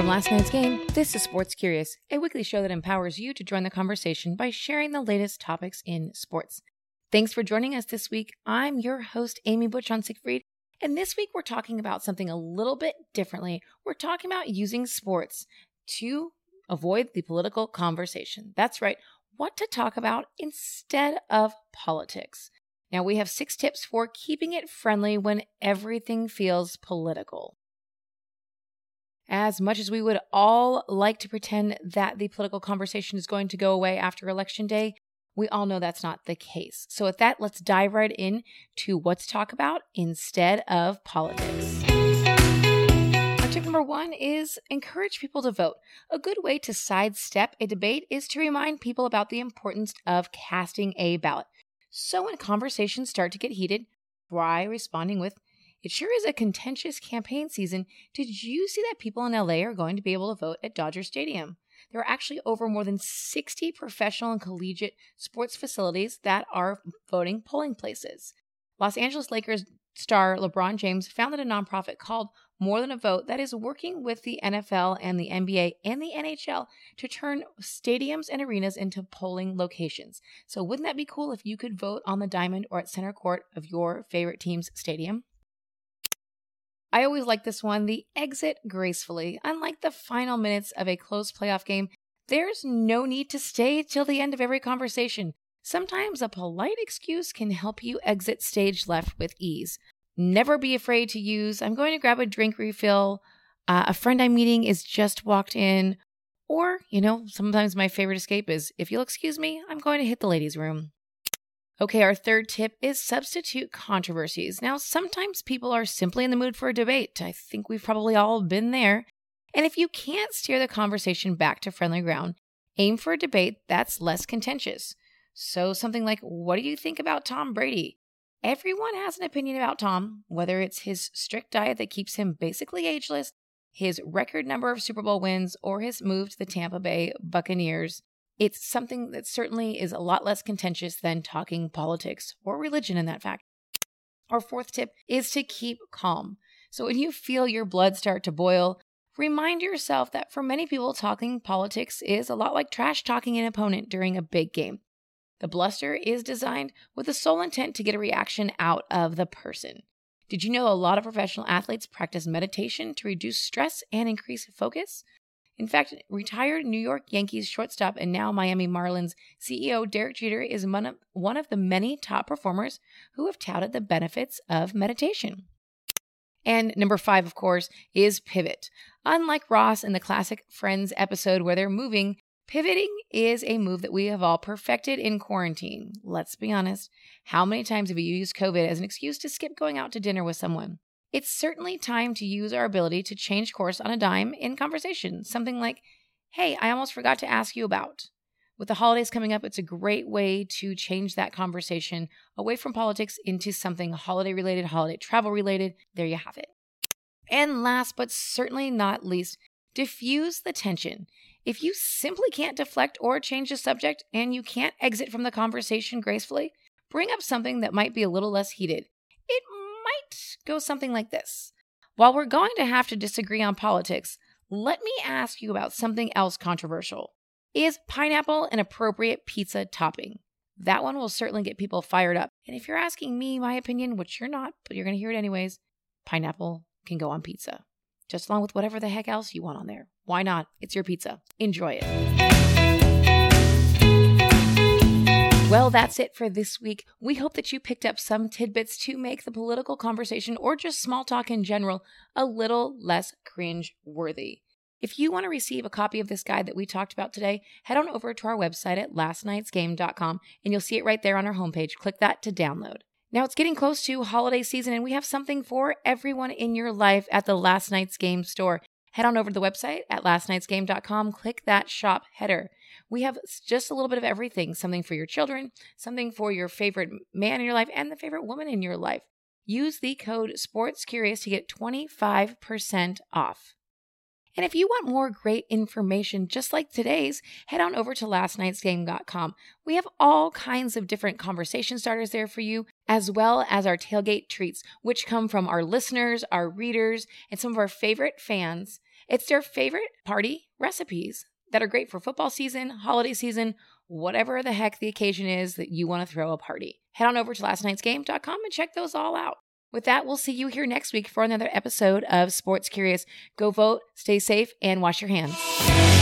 From last night's game, this is Sports Curious, a weekly show that empowers you to join the conversation by sharing the latest topics in sports. Thanks for joining us this week. I'm your host, Amy Butchon Siegfried, and this week we're talking about something a little bit differently. We're talking about using sports to avoid the political conversation. That's right, what to talk about instead of politics. Now, we have six tips for keeping it friendly when everything feels political. As much as we would all like to pretend that the political conversation is going to go away after Election Day, we all know that's not the case. So, with that, let's dive right in to what to talk about instead of politics. Tip number one is encourage people to vote. A good way to sidestep a debate is to remind people about the importance of casting a ballot. So, when conversations start to get heated, try responding with, it sure is a contentious campaign season. Did you see that people in LA are going to be able to vote at Dodger Stadium? There are actually over more than 60 professional and collegiate sports facilities that are voting polling places. Los Angeles Lakers star LeBron James founded a nonprofit called More Than a Vote that is working with the NFL and the NBA and the NHL to turn stadiums and arenas into polling locations. So, wouldn't that be cool if you could vote on the diamond or at center court of your favorite team's stadium? I always like this one the exit gracefully. Unlike the final minutes of a close playoff game, there's no need to stay till the end of every conversation. Sometimes a polite excuse can help you exit stage left with ease. Never be afraid to use, I'm going to grab a drink refill, uh, a friend I'm meeting is just walked in, or, you know, sometimes my favorite escape is, if you'll excuse me, I'm going to hit the ladies' room. Okay, our third tip is substitute controversies. Now, sometimes people are simply in the mood for a debate. I think we've probably all been there. And if you can't steer the conversation back to friendly ground, aim for a debate that's less contentious. So, something like, What do you think about Tom Brady? Everyone has an opinion about Tom, whether it's his strict diet that keeps him basically ageless, his record number of Super Bowl wins, or his move to the Tampa Bay Buccaneers. It's something that certainly is a lot less contentious than talking politics or religion in that fact. Our fourth tip is to keep calm. So when you feel your blood start to boil, remind yourself that for many people, talking politics is a lot like trash talking an opponent during a big game. The bluster is designed with the sole intent to get a reaction out of the person. Did you know a lot of professional athletes practice meditation to reduce stress and increase focus? In fact, retired New York Yankees shortstop and now Miami Marlins CEO Derek Jeter is one of, one of the many top performers who have touted the benefits of meditation. And number five, of course, is pivot. Unlike Ross in the classic Friends episode where they're moving, pivoting is a move that we have all perfected in quarantine. Let's be honest. How many times have you used COVID as an excuse to skip going out to dinner with someone? It's certainly time to use our ability to change course on a dime in conversation. Something like, hey, I almost forgot to ask you about. With the holidays coming up, it's a great way to change that conversation away from politics into something holiday related, holiday travel related. There you have it. And last but certainly not least, diffuse the tension. If you simply can't deflect or change the subject and you can't exit from the conversation gracefully, bring up something that might be a little less heated. It might go something like this While we're going to have to disagree on politics, let me ask you about something else controversial. Is pineapple an appropriate pizza topping? That one will certainly get people fired up. And if you're asking me my opinion, which you're not, but you're going to hear it anyways, pineapple can go on pizza, just along with whatever the heck else you want on there. Why not? It's your pizza. Enjoy it. Well, that's it for this week. We hope that you picked up some tidbits to make the political conversation or just small talk in general a little less cringe worthy. If you want to receive a copy of this guide that we talked about today, head on over to our website at lastnightsgame.com and you'll see it right there on our homepage. Click that to download. Now it's getting close to holiday season and we have something for everyone in your life at the Last Night's Game store. Head on over to the website at lastnightsgame.com, click that shop header. We have just a little bit of everything something for your children, something for your favorite man in your life, and the favorite woman in your life. Use the code SPORTSCurious to get 25% off. And if you want more great information just like today's, head on over to lastnightsgame.com. We have all kinds of different conversation starters there for you, as well as our tailgate treats, which come from our listeners, our readers, and some of our favorite fans It's their favorite party recipes that are great for football season, holiday season, whatever the heck the occasion is that you want to throw a party. Head on over to lastnightsgame.com and check those all out. With that, we'll see you here next week for another episode of Sports Curious. Go vote, stay safe, and wash your hands.